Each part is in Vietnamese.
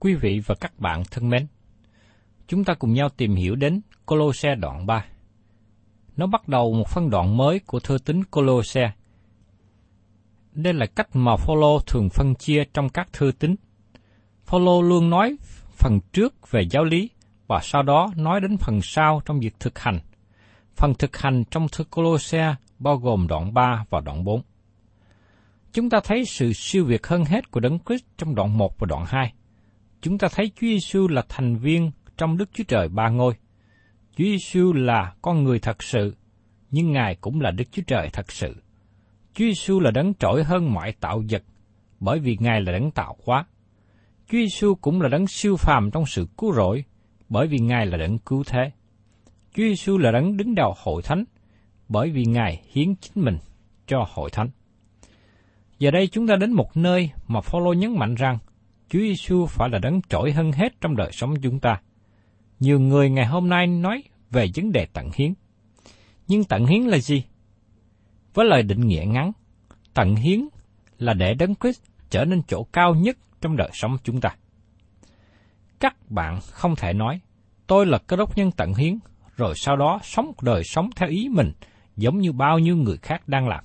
Quý vị và các bạn thân mến, chúng ta cùng nhau tìm hiểu đến Colosse đoạn 3. Nó bắt đầu một phân đoạn mới của thư tín Colosse. Đây là cách mà Phaolô thường phân chia trong các thư tín. Phaolô luôn nói phần trước về giáo lý và sau đó nói đến phần sau trong việc thực hành. Phần thực hành trong thư Colosse bao gồm đoạn 3 và đoạn 4. Chúng ta thấy sự siêu việt hơn hết của Đấng Christ trong đoạn 1 và đoạn 2. Chúng ta thấy Chúa Giêsu là thành viên trong Đức Chúa Trời ba ngôi. Chúa Giêsu là con người thật sự, nhưng Ngài cũng là Đức Chúa Trời thật sự. Chúa Giêsu là đấng trỗi hơn mọi tạo vật, bởi vì Ngài là đấng tạo hóa. Chúa Giêsu cũng là đấng siêu phàm trong sự cứu rỗi, bởi vì Ngài là đấng cứu thế. Chúa Giêsu là đấng đứng đầu hội thánh, bởi vì Ngài hiến chính mình cho hội thánh. Giờ đây chúng ta đến một nơi mà Phaolô nhấn mạnh rằng Chúa Giêsu phải là đấng trỗi hơn hết trong đời sống chúng ta. Nhiều người ngày hôm nay nói về vấn đề tận hiến. Nhưng tận hiến là gì? Với lời định nghĩa ngắn, tận hiến là để đấng Christ trở nên chỗ cao nhất trong đời sống chúng ta. Các bạn không thể nói, tôi là cơ đốc nhân tận hiến, rồi sau đó sống đời sống theo ý mình, giống như bao nhiêu người khác đang làm.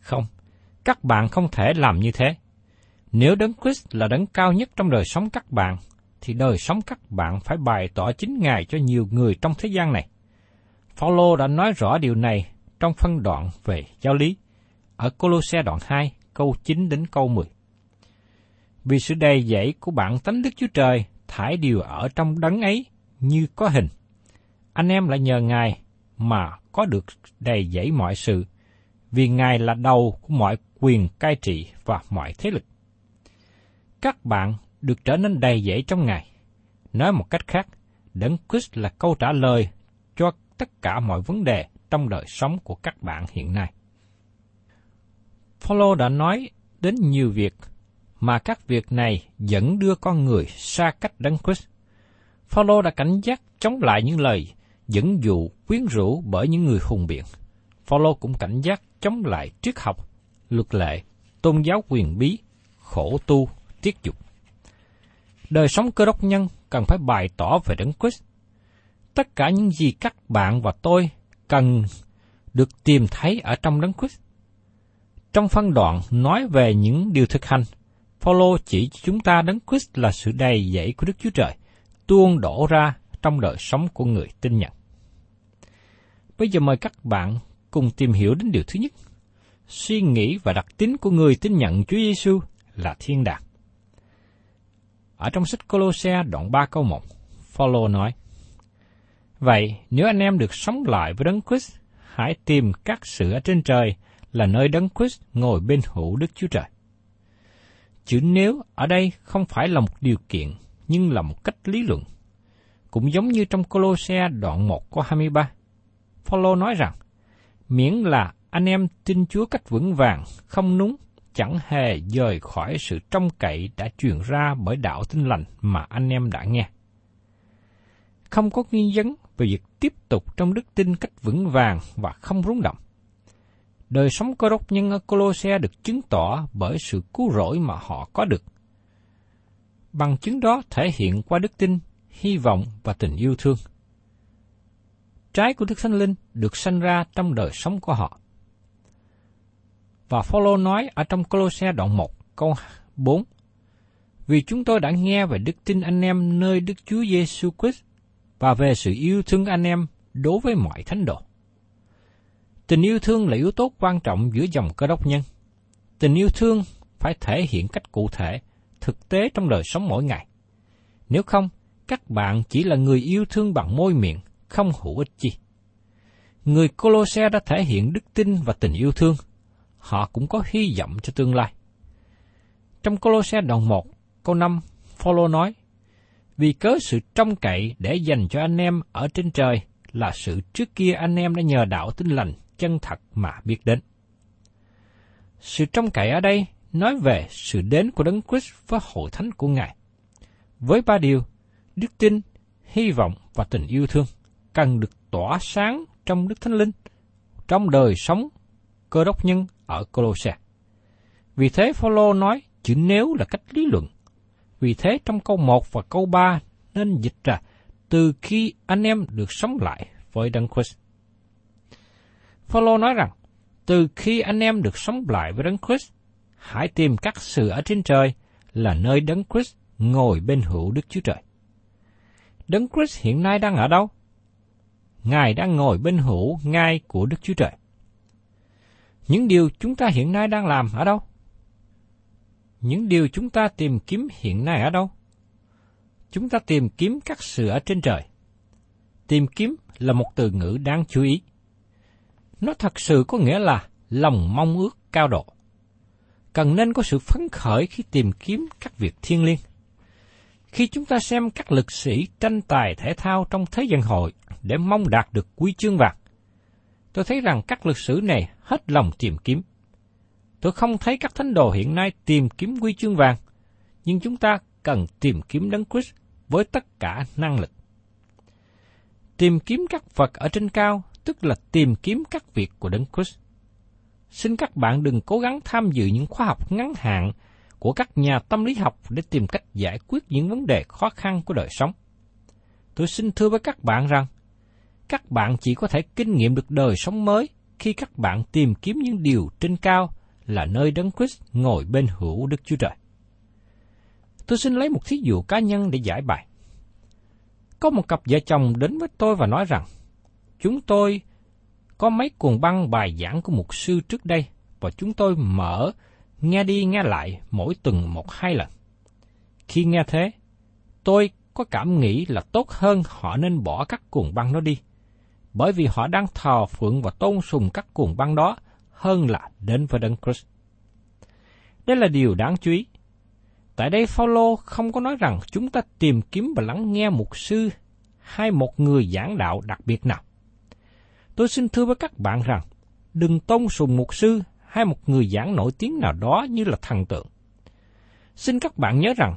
Không, các bạn không thể làm như thế. Nếu đấng Christ là đấng cao nhất trong đời sống các bạn, thì đời sống các bạn phải bày tỏ chính Ngài cho nhiều người trong thế gian này. Phaolô đã nói rõ điều này trong phân đoạn về giáo lý, ở Colosse đoạn 2, câu 9 đến câu 10. Vì sự đầy dẫy của bạn tánh Đức Chúa Trời thải điều ở trong đấng ấy như có hình. Anh em lại nhờ Ngài mà có được đầy dẫy mọi sự, vì Ngài là đầu của mọi quyền cai trị và mọi thế lực. Các bạn được trở nên đầy dẫy trong Ngài. Nói một cách khác, Đấng Christ là câu trả lời cho tất cả mọi vấn đề trong đời sống của các bạn hiện nay. Phaolô đã nói đến nhiều việc mà các việc này dẫn đưa con người xa cách Đấng Christ. Phaolô đã cảnh giác chống lại những lời dẫn dụ quyến rũ bởi những người hùng biện. Phaolô cũng cảnh giác chống lại triết học, luật lệ, tôn giáo quyền bí, khổ tu, tiết dục. Đời sống cơ đốc nhân cần phải bày tỏ về Đấng Christ. Tất cả những gì các bạn và tôi cần được tìm thấy ở trong Đấng Christ. Trong phân đoạn nói về những điều thực hành, Phaolô chỉ cho chúng ta đấng Christ là sự đầy dẫy của Đức Chúa Trời, tuôn đổ ra trong đời sống của người tin nhận. Bây giờ mời các bạn cùng tìm hiểu đến điều thứ nhất. Suy nghĩ và đặc tính của người tin nhận Chúa Giêsu là thiên đàng. Ở trong sách Colosse đoạn 3 câu 1, Phaolô nói: Vậy, nếu anh em được sống lại với Đấng Christ, hãy tìm các sự ở trên trời là nơi Đấng Christ ngồi bên hữu Đức Chúa Trời. Chữ nếu ở đây không phải là một điều kiện, nhưng là một cách lý luận. Cũng giống như trong Colosse đoạn 1 có 23. Phaolô nói rằng, miễn là anh em tin Chúa cách vững vàng, không núng, chẳng hề rời khỏi sự trông cậy đã truyền ra bởi đạo tin lành mà anh em đã nghe. Không có nghi vấn về việc tiếp tục trong đức tin cách vững vàng và không rúng động. Đời sống cơ đốc nhân ở Colosse được chứng tỏ bởi sự cứu rỗi mà họ có được. Bằng chứng đó thể hiện qua đức tin, hy vọng và tình yêu thương. Trái của Đức Thánh Linh được sanh ra trong đời sống của họ. Và Phaolô nói ở trong Colosse đoạn 1 câu 4 Vì chúng tôi đã nghe về đức tin anh em nơi Đức Chúa Giêsu Christ và về sự yêu thương anh em đối với mọi thánh đồ. Tình yêu thương là yếu tố quan trọng giữa dòng cơ đốc nhân. Tình yêu thương phải thể hiện cách cụ thể, thực tế trong đời sống mỗi ngày. Nếu không, các bạn chỉ là người yêu thương bằng môi miệng, không hữu ích chi. Người Colosse đã thể hiện đức tin và tình yêu thương. Họ cũng có hy vọng cho tương lai. Trong Colosse đoạn 1, câu 5, Phaolô nói, Vì cớ sự trông cậy để dành cho anh em ở trên trời là sự trước kia anh em đã nhờ đạo tin lành chân thật mà biết đến. Sự trông cậy ở đây nói về sự đến của Đấng Christ với hội thánh của Ngài. Với ba điều, đức tin, hy vọng và tình yêu thương cần được tỏa sáng trong Đức Thánh Linh, trong đời sống cơ đốc nhân ở Colosse. Vì thế Phaolô nói chữ nếu là cách lý luận. Vì thế trong câu 1 và câu 3 nên dịch ra từ khi anh em được sống lại với Đấng Christ. Phaolô nói rằng, từ khi anh em được sống lại với Đấng Christ, hãy tìm các sự ở trên trời là nơi Đấng Christ ngồi bên hữu Đức Chúa Trời. Đấng Christ hiện nay đang ở đâu? Ngài đang ngồi bên hữu ngai của Đức Chúa Trời. Những điều chúng ta hiện nay đang làm ở đâu? Những điều chúng ta tìm kiếm hiện nay ở đâu? Chúng ta tìm kiếm các sự ở trên trời. Tìm kiếm là một từ ngữ đáng chú ý. Nó thật sự có nghĩa là lòng mong ước cao độ. Cần nên có sự phấn khởi khi tìm kiếm các việc thiên liêng. Khi chúng ta xem các lực sĩ tranh tài thể thao trong thế gian hội để mong đạt được quy chương vàng, tôi thấy rằng các lực sử này hết lòng tìm kiếm. Tôi không thấy các thánh đồ hiện nay tìm kiếm quy chương vàng, nhưng chúng ta cần tìm kiếm Đấng Christ với tất cả năng lực. Tìm kiếm các vật ở trên cao tức là tìm kiếm các việc của Đấng Christ. Xin các bạn đừng cố gắng tham dự những khóa học ngắn hạn của các nhà tâm lý học để tìm cách giải quyết những vấn đề khó khăn của đời sống. Tôi xin thưa với các bạn rằng, các bạn chỉ có thể kinh nghiệm được đời sống mới khi các bạn tìm kiếm những điều trên cao là nơi Đấng Christ ngồi bên hữu Đức Chúa Trời. Tôi xin lấy một thí dụ cá nhân để giải bài. Có một cặp vợ chồng đến với tôi và nói rằng, Chúng tôi có mấy cuồng băng bài giảng của một sư trước đây và chúng tôi mở, nghe đi nghe lại mỗi tuần một hai lần. Khi nghe thế, tôi có cảm nghĩ là tốt hơn họ nên bỏ các cuồng băng nó đi, bởi vì họ đang thờ phượng và tôn sùng các cuồng băng đó hơn là đến với Đấng Christ. Đây là điều đáng chú ý. Tại đây Phaolô không có nói rằng chúng ta tìm kiếm và lắng nghe một sư hay một người giảng đạo đặc biệt nào. Tôi xin thưa với các bạn rằng, đừng tôn sùng một sư hay một người giảng nổi tiếng nào đó như là thần tượng. Xin các bạn nhớ rằng,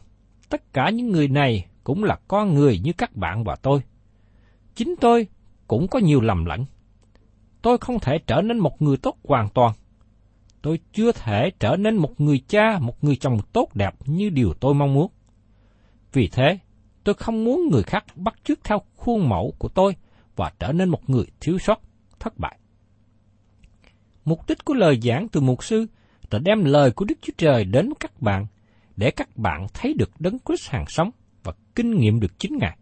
tất cả những người này cũng là con người như các bạn và tôi. Chính tôi cũng có nhiều lầm lẫn. Tôi không thể trở nên một người tốt hoàn toàn. Tôi chưa thể trở nên một người cha, một người chồng tốt đẹp như điều tôi mong muốn. Vì thế, tôi không muốn người khác bắt chước theo khuôn mẫu của tôi và trở nên một người thiếu sót thất bại. Mục đích của lời giảng từ mục sư là đem lời của Đức Chúa Trời đến các bạn để các bạn thấy được đấng Christ hàng sống và kinh nghiệm được chính Ngài.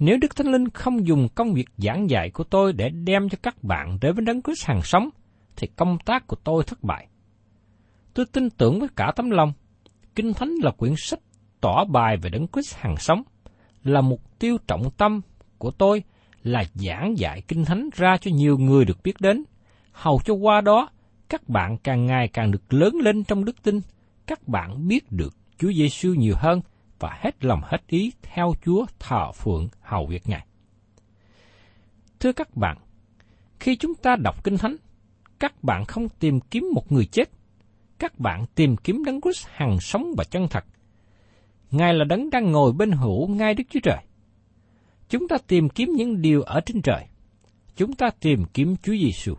Nếu Đức Thánh Linh không dùng công việc giảng dạy của tôi để đem cho các bạn đến với đấng Christ hàng sống, thì công tác của tôi thất bại. Tôi tin tưởng với cả tấm lòng, Kinh Thánh là quyển sách tỏ bài về đấng Christ hàng sống, là mục tiêu trọng tâm của tôi là giảng dạy Kinh Thánh ra cho nhiều người được biết đến, hầu cho qua đó các bạn càng ngày càng được lớn lên trong đức tin, các bạn biết được Chúa Giêsu nhiều hơn và hết lòng hết ý theo Chúa thờ phượng hầu việc Ngài. Thưa các bạn, khi chúng ta đọc Kinh Thánh, các bạn không tìm kiếm một người chết, các bạn tìm kiếm Đấng Christ hằng sống và chân thật. Ngài là Đấng đang ngồi bên hữu ngay Đức Chúa Trời. Chúng ta tìm kiếm những điều ở trên trời. Chúng ta tìm kiếm Chúa Giêsu.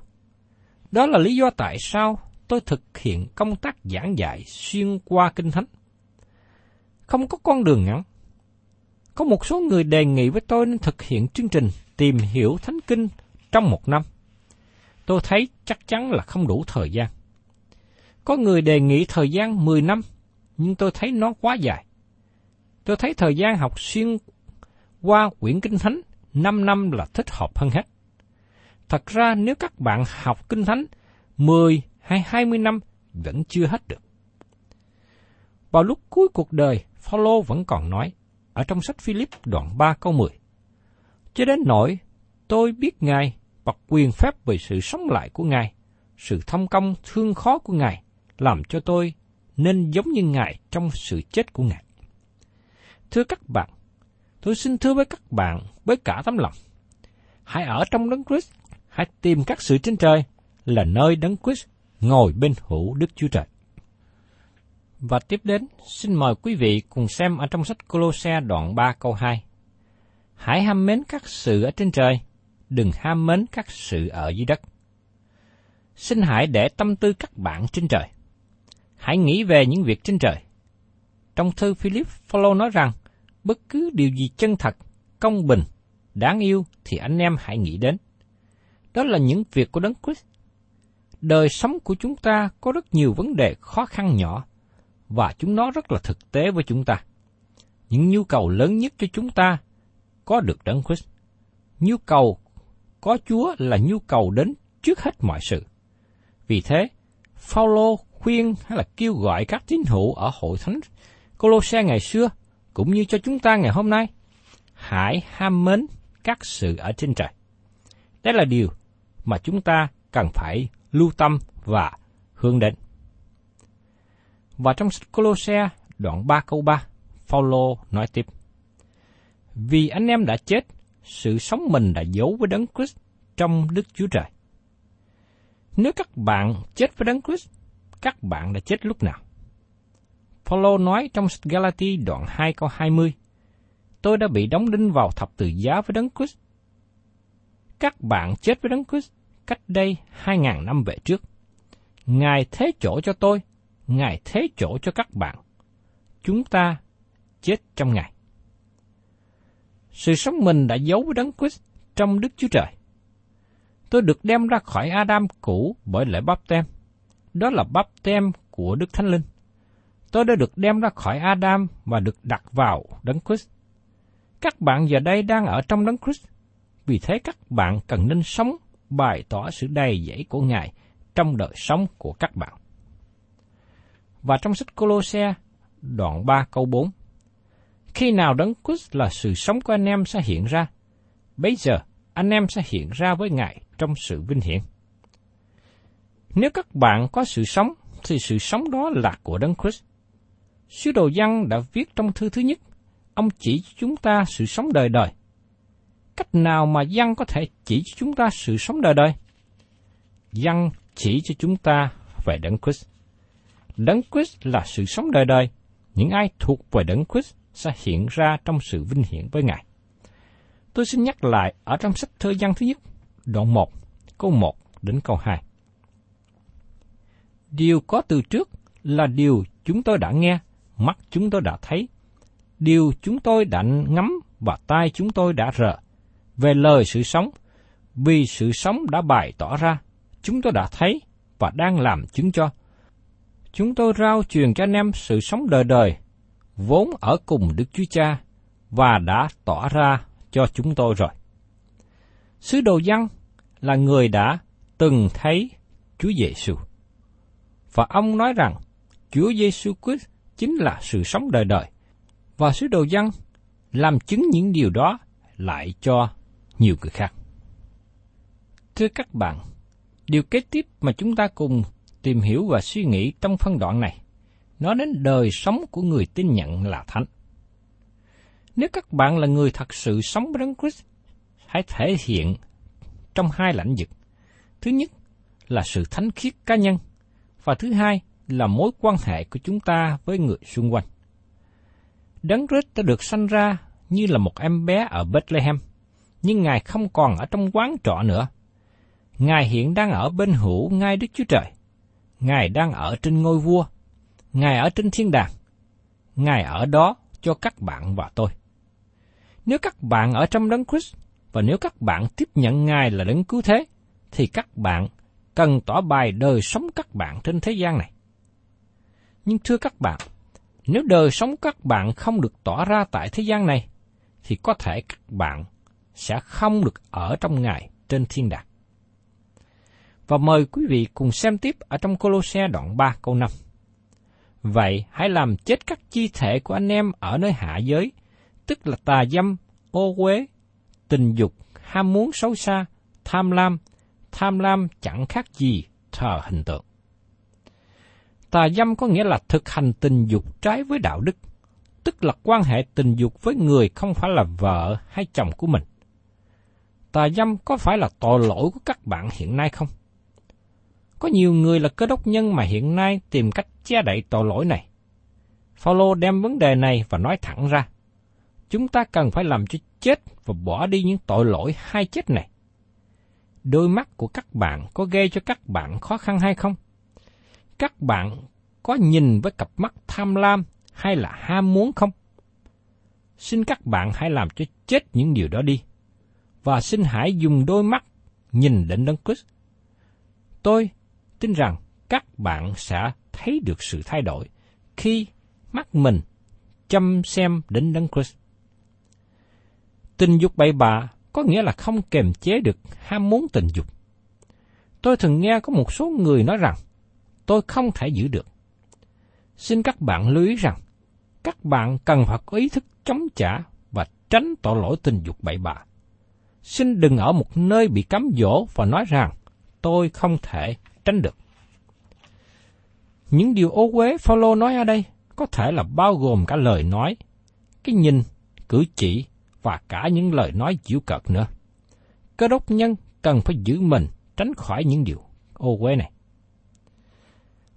Đó là lý do tại sao tôi thực hiện công tác giảng dạy xuyên qua Kinh Thánh. Không có con đường ngắn. Có một số người đề nghị với tôi nên thực hiện chương trình tìm hiểu Thánh Kinh trong một năm. Tôi thấy chắc chắn là không đủ thời gian. Có người đề nghị thời gian 10 năm, nhưng tôi thấy nó quá dài. Tôi thấy thời gian học xuyên qua quyển Kinh Thánh 5 năm là thích hợp hơn hết. Thật ra nếu các bạn học Kinh Thánh 10 hay 20 năm vẫn chưa hết được. Vào lúc cuối cuộc đời, Phaolô vẫn còn nói ở trong sách Philip đoạn 3 câu 10. Cho đến nỗi tôi biết Ngài và quyền phép về sự sống lại của Ngài, sự thông công thương khó của Ngài, làm cho tôi nên giống như Ngài trong sự chết của Ngài. Thưa các bạn, tôi xin thưa với các bạn với cả tấm lòng. Hãy ở trong đấng Christ, hãy tìm các sự trên trời là nơi đấng Christ ngồi bên hữu Đức Chúa Trời. Và tiếp đến, xin mời quý vị cùng xem ở trong sách Colosse đoạn 3 câu 2. Hãy ham mến các sự ở trên trời, đừng ham mến các sự ở dưới đất. Xin hãy để tâm tư các bạn trên trời. Hãy nghĩ về những việc trên trời. Trong thư Philip, Phaolô nói rằng, bất cứ điều gì chân thật, công bình, đáng yêu thì anh em hãy nghĩ đến. Đó là những việc của Đấng Christ. Đời sống của chúng ta có rất nhiều vấn đề khó khăn nhỏ, và chúng nó rất là thực tế với chúng ta. Những nhu cầu lớn nhất cho chúng ta có được Đấng Christ. Nhu cầu có Chúa là nhu cầu đến trước hết mọi sự. Vì thế, Phaolô khuyên hay là kêu gọi các tín hữu ở hội thánh Colosse ngày xưa cũng như cho chúng ta ngày hôm nay, hãy ham mến các sự ở trên trời. Đây là điều mà chúng ta cần phải lưu tâm và hướng đến. Và trong sách Colosse đoạn 3 câu 3, Phaolô nói tiếp: Vì anh em đã chết, sự sống mình đã giấu với Đấng Christ trong Đức Chúa Trời. Nếu các bạn chết với Đấng Christ, các bạn đã chết lúc nào? Phaolô nói trong sách Galati đoạn 2 câu 20, Tôi đã bị đóng đinh vào thập tự giá với Đấng Christ. Các bạn chết với Đấng Christ cách đây hai ngàn năm về trước. Ngài thế chỗ cho tôi, Ngài thế chỗ cho các bạn. Chúng ta chết trong Ngài. Sự sống mình đã giấu với Đấng Christ trong Đức Chúa Trời. Tôi được đem ra khỏi Adam cũ bởi lễ bắp tem. Đó là bắp tem của Đức Thánh Linh. Tôi đã được đem ra khỏi Adam và được đặt vào Đấng Christ. Các bạn giờ đây đang ở trong Đấng Christ. Vì thế các bạn cần nên sống bày tỏ sự đầy dẫy của Ngài trong đời sống của các bạn. Và trong sách Colosse, đoạn 3 câu 4, Khi nào Đấng Christ là sự sống của anh em sẽ hiện ra, bây giờ anh em sẽ hiện ra với Ngài trong sự vinh hiển. Nếu các bạn có sự sống, thì sự sống đó là của Đấng Christ. Sứ đồ Giăng đã viết trong thư thứ nhất, ông chỉ cho chúng ta sự sống đời đời. Cách nào mà Giăng có thể chỉ cho chúng ta sự sống đời đời? Giăng chỉ cho chúng ta về Đấng Christ. Đấng Christ là sự sống đời đời. Những ai thuộc về Đấng Christ sẽ hiện ra trong sự vinh hiển với Ngài. Tôi xin nhắc lại ở trong sách thơ văn thứ nhất, đoạn 1, câu 1 đến câu 2. Điều có từ trước là điều chúng tôi đã nghe, mắt chúng tôi đã thấy, điều chúng tôi đã ngắm và tai chúng tôi đã rờ. Về lời sự sống, vì sự sống đã bày tỏ ra, chúng tôi đã thấy và đang làm chứng cho. Chúng tôi rao truyền cho anh em sự sống đời đời, vốn ở cùng Đức Chúa Cha, và đã tỏ ra cho chúng tôi rồi. Sứ đồ dân là người đã từng thấy Chúa Giêsu. Và ông nói rằng Chúa Giêsu Christ chính là sự sống đời đời. Và sứ đồ dân làm chứng những điều đó lại cho nhiều người khác. Thưa các bạn, điều kế tiếp mà chúng ta cùng tìm hiểu và suy nghĩ trong phân đoạn này, nó đến đời sống của người tin nhận là thánh. Nếu các bạn là người thật sự sống với Đấng Christ, hãy thể hiện trong hai lãnh vực. Thứ nhất là sự thánh khiết cá nhân, và thứ hai là mối quan hệ của chúng ta với người xung quanh. Đấng Christ đã được sanh ra như là một em bé ở Bethlehem, nhưng Ngài không còn ở trong quán trọ nữa. Ngài hiện đang ở bên hữu ngay Đức Chúa Trời. Ngài đang ở trên ngôi vua. Ngài ở trên thiên đàng. Ngài ở đó cho các bạn và tôi. Nếu các bạn ở trong đấng Christ và nếu các bạn tiếp nhận Ngài là đấng cứu thế, thì các bạn cần tỏ bài đời sống các bạn trên thế gian này. Nhưng thưa các bạn, nếu đời sống các bạn không được tỏ ra tại thế gian này, thì có thể các bạn sẽ không được ở trong Ngài trên thiên đàng. Và mời quý vị cùng xem tiếp ở trong Colosse đoạn 3 câu 5. Vậy hãy làm chết các chi thể của anh em ở nơi hạ giới, tức là tà dâm, ô uế, tình dục, ham muốn xấu xa, tham lam, tham lam chẳng khác gì thờ hình tượng. Tà dâm có nghĩa là thực hành tình dục trái với đạo đức, tức là quan hệ tình dục với người không phải là vợ hay chồng của mình. Tà dâm có phải là tội lỗi của các bạn hiện nay không? Có nhiều người là cơ đốc nhân mà hiện nay tìm cách che đậy tội lỗi này. Phaolô đem vấn đề này và nói thẳng ra. Chúng ta cần phải làm cho chết và bỏ đi những tội lỗi hai chết này. Đôi mắt của các bạn có gây cho các bạn khó khăn hay không? Các bạn có nhìn với cặp mắt tham lam hay là ham muốn không? Xin các bạn hãy làm cho chết những điều đó đi. Và xin hãy dùng đôi mắt nhìn đến Đấng Christ. Tôi tin rằng các bạn sẽ thấy được sự thay đổi khi mắt mình chăm xem đến Đấng Christ. Tình dục bậy bạ có nghĩa là không kềm chế được ham muốn tình dục. Tôi thường nghe có một số người nói rằng, tôi không thể giữ được. Xin các bạn lưu ý rằng, các bạn cần phải có ý thức chống trả và tránh tội lỗi tình dục bậy bạ. Xin đừng ở một nơi bị cấm dỗ và nói rằng, tôi không thể tránh được. Những điều ô uế Phaolô nói ở đây có thể là bao gồm cả lời nói, cái nhìn, cử chỉ và cả những lời nói chịu cợt nữa. Cơ đốc nhân cần phải giữ mình tránh khỏi những điều ô uế này.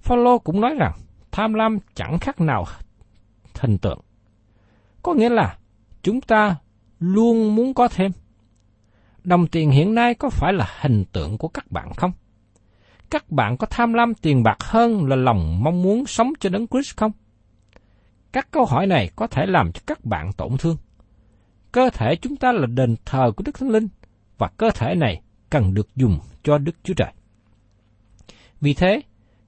Phaolô cũng nói rằng tham lam chẳng khác nào hình tượng. Có nghĩa là chúng ta luôn muốn có thêm. Đồng tiền hiện nay có phải là hình tượng của các bạn không? Các bạn có tham lam tiền bạc hơn là lòng mong muốn sống cho đấng Christ không? Các câu hỏi này có thể làm cho các bạn tổn thương. Cơ thể chúng ta là đền thờ của Đức Thánh Linh, và cơ thể này cần được dùng cho Đức Chúa Trời. Vì thế,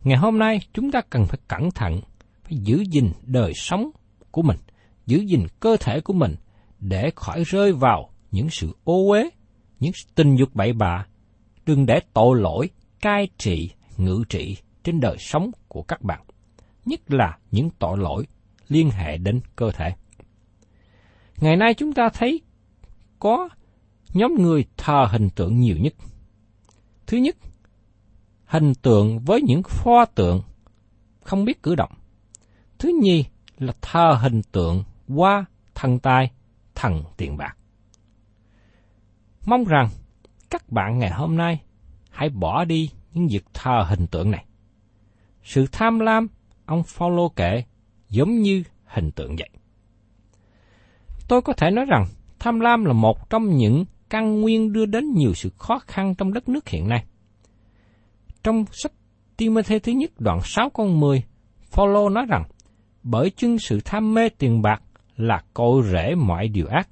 ngày hôm nay chúng ta cần phải cẩn thận, phải giữ gìn đời sống của mình, giữ gìn cơ thể của mình để khỏi rơi vào những sự ô uế, những tình dục bậy bạ, đừng để tội lỗi cai trị, ngự trị trên đời sống của các bạn, nhất là những tội lỗi liên hệ đến cơ thể. Ngày nay chúng ta thấy có nhóm người thờ hình tượng nhiều nhất. Thứ nhất, hình tượng với những pho tượng không biết cử động. Thứ nhì là thờ hình tượng qua thần tài, thần tiền bạc. Mong rằng các bạn ngày hôm nay hãy bỏ đi những việc thờ hình tượng này. Sự tham lam, ông Phaolô kể, giống như hình tượng vậy. Tôi có thể nói rằng tham lam là một trong những căn nguyên đưa đến nhiều sự khó khăn trong đất nước hiện nay. Trong sách Timothy thứ nhất đoạn 6 câu 10, Phaolô nói rằng, bởi chưng sự tham mê tiền bạc là cội rễ mọi điều ác.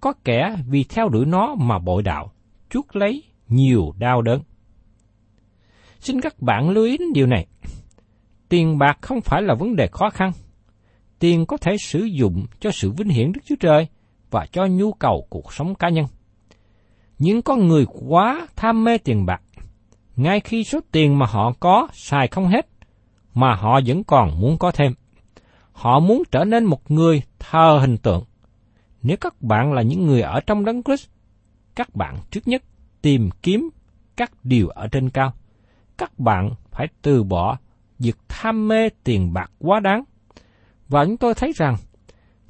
Có kẻ vì theo đuổi nó mà bội đạo, chuốc lấy nhiều đau đớn. Xin các bạn lưu ý đến điều này. tiền bạc không phải là vấn đề khó khăn. Tiền có thể sử dụng cho sự vinh hiển Đức Chúa Trời và cho nhu cầu cuộc sống cá nhân. Những con người quá tham mê tiền bạc, ngay khi số tiền mà họ có xài không hết, mà họ vẫn còn muốn có thêm. Họ muốn trở nên một người thờ hình tượng. Nếu các bạn là những người ở trong đấng Christ, các bạn trước nhất tìm kiếm các điều ở trên cao. Các bạn phải từ bỏ việc tham mê tiền bạc quá đáng. Và chúng tôi thấy rằng,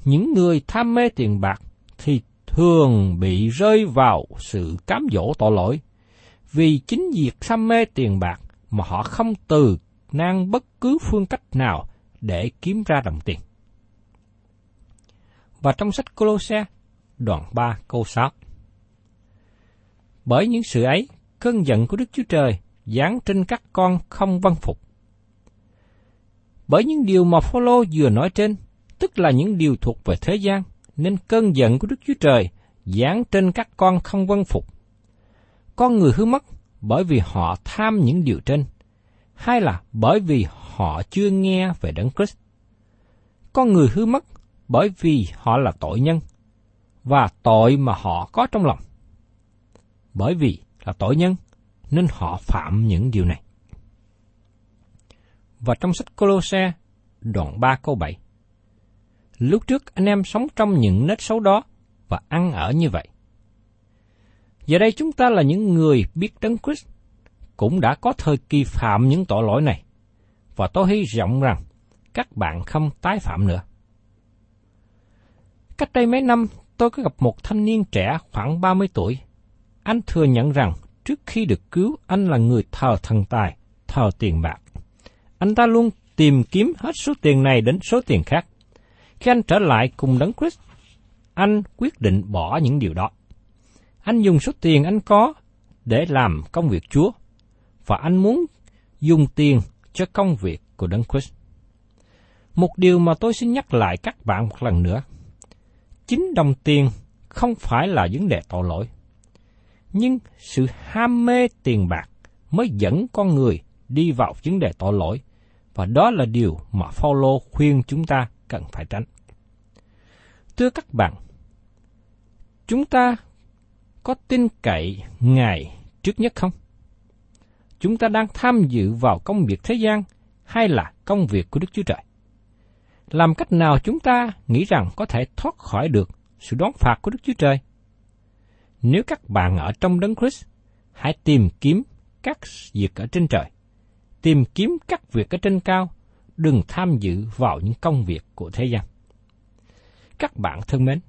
những người tham mê tiền bạc thì thường bị rơi vào sự cám dỗ tội lỗi, vì chính việc tham mê tiền bạc mà họ không từ năng bất cứ phương cách nào để kiếm ra đồng tiền. Và trong sách Colosse, đoạn 3 câu 6. Bởi những sự ấy, cơn giận của Đức Chúa Trời giáng trên các con không văn phục. Bởi những điều mà Phaolô vừa nói trên, tức là những điều thuộc về thế gian, nên cơn giận của Đức Chúa Trời giáng trên các con không văn phục. Con người hư mất bởi vì họ tham những điều trên, hay là bởi vì họ chưa nghe về Đấng Christ. Con người hư mất bởi vì họ là tội nhân, và tội mà họ có trong lòng. Bởi vì là tội nhân, nên họ phạm những điều này. Và trong sách Colosse, đoạn 3 câu 7. Lúc trước anh em sống trong những nết xấu đó và ăn ở như vậy. Giờ đây chúng ta là những người biết đấng Christ, cũng đã có thời kỳ phạm những tội lỗi này, và tôi hy vọng rằng các bạn không tái phạm nữa. Cách đây mấy năm, tôi có gặp một thanh niên trẻ khoảng 30 tuổi. Anh thừa nhận rằng trước khi được cứu, anh là người thờ thần tài, thờ tiền bạc. Anh ta luôn tìm kiếm hết số tiền này đến số tiền khác. Khi anh trở lại cùng đấng Christ, anh quyết định bỏ những điều đó. Anh dùng số tiền anh có để làm công việc Chúa, và anh muốn dùng tiền cho công việc của Đấng Christ. Một điều mà tôi xin nhắc lại các bạn một lần nữa. Chính đồng tiền không phải là vấn đề tội lỗi. Nhưng sự ham mê tiền bạc mới dẫn con người đi vào vấn đề tội lỗi, và đó là điều mà Phaolô khuyên chúng ta cần phải tránh. Thưa các bạn, chúng ta có tin cậy Ngài trước nhất không? Chúng ta đang tham dự vào công việc thế gian hay là công việc của Đức Chúa Trời? Làm cách nào chúng ta nghĩ rằng có thể thoát khỏi được sự đón phạt của Đức Chúa Trời? Nếu các bạn ở trong đấng Christ, hãy tìm kiếm các việc ở trên trời. Tìm kiếm các việc ở trên cao, đừng tham dự vào những công việc của thế gian. Các bạn thân mến,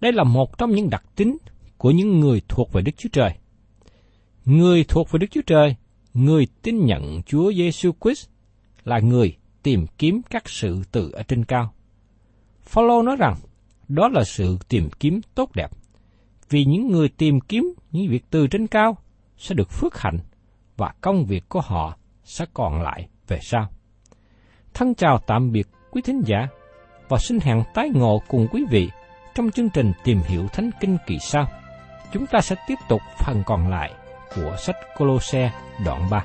đây là một trong những đặc tính của những người thuộc về Đức Chúa Trời. Người thuộc về Đức Chúa Trời, người tin nhận Chúa Giêsu Christ là người tìm kiếm các sự từ ở trên cao. Phaolô nói rằng đó là sự tìm kiếm tốt đẹp, vì những người tìm kiếm những việc từ trên cao sẽ được phước hạnh và công việc của họ sẽ còn lại về sau. Thân chào tạm biệt quý thính giả và xin hẹn tái ngộ cùng quý vị trong chương trình tìm hiểu Thánh Kinh kỳ sau. Chúng ta sẽ tiếp tục phần còn lại của sách Colosse đoạn 3.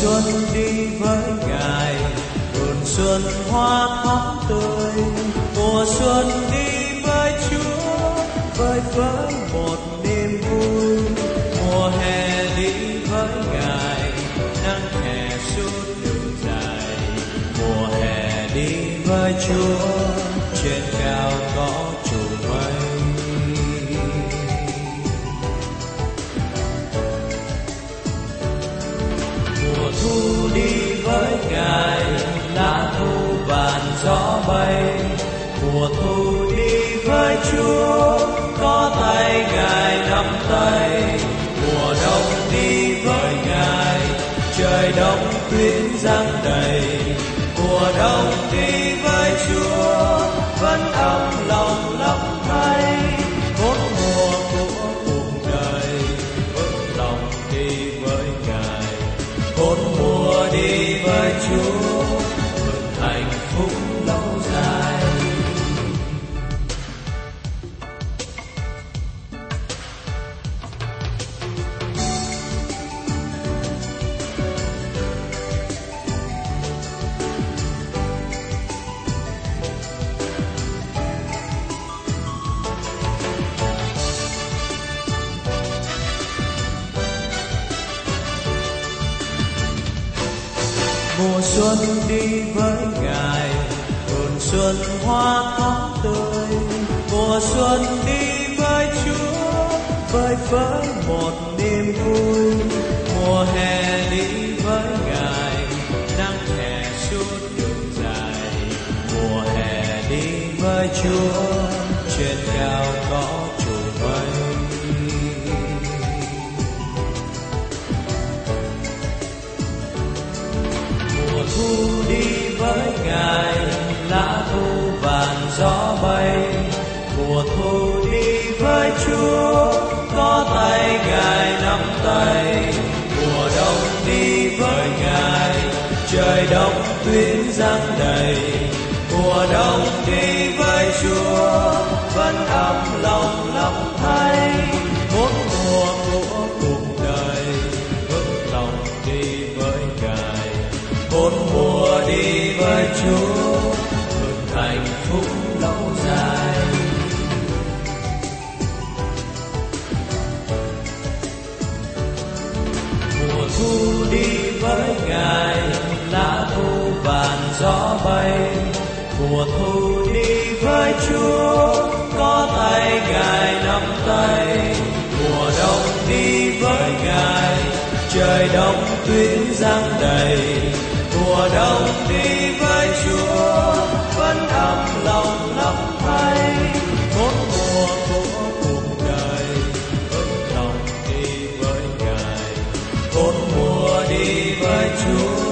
Xuân đi với ngài. Vườn xuân hoa thắm tươi, mùa xuân đi với chúa, với với một niềm vui. Mùa hè đi với ngài, nắng hè suốt đường dài. Mùa hè đi với chúa. đi với ngài lá thu vàng gió bay mùa thu đi với chúa, có tay ngài nắm tay. Mùa đông đi với ngài, trời đông tuyết giăng đầy. Mùa đông đi mùa xuân đi với ngài vườn xuân hoa thắm tươi. Mùa xuân đi với chúa, với với một niềm vui. Mùa hè đi với ngài, nắng hè suốt đường dài. Mùa hè đi với chúa, trên cao có ngài, lá thu vàng gió bay mùa thu đi với chúa. Có tay ngài nắm tay, mùa đông đi với ngài. Trời đông tuyết giăng đầy, mùa đông đi với chúa. Vẫn ấm lòng gió bay, mùa thu đi với chúa, có tay ngài nắm tay. Mùa đông đi với ngài, trời đông tuyến giăng đầy. Mùa đông đi với chúa, vẫn ấm lòng lắm thay Một mùa của cuộc đời, vẫn lòng đi với ngài. Một mùa đi với chúa.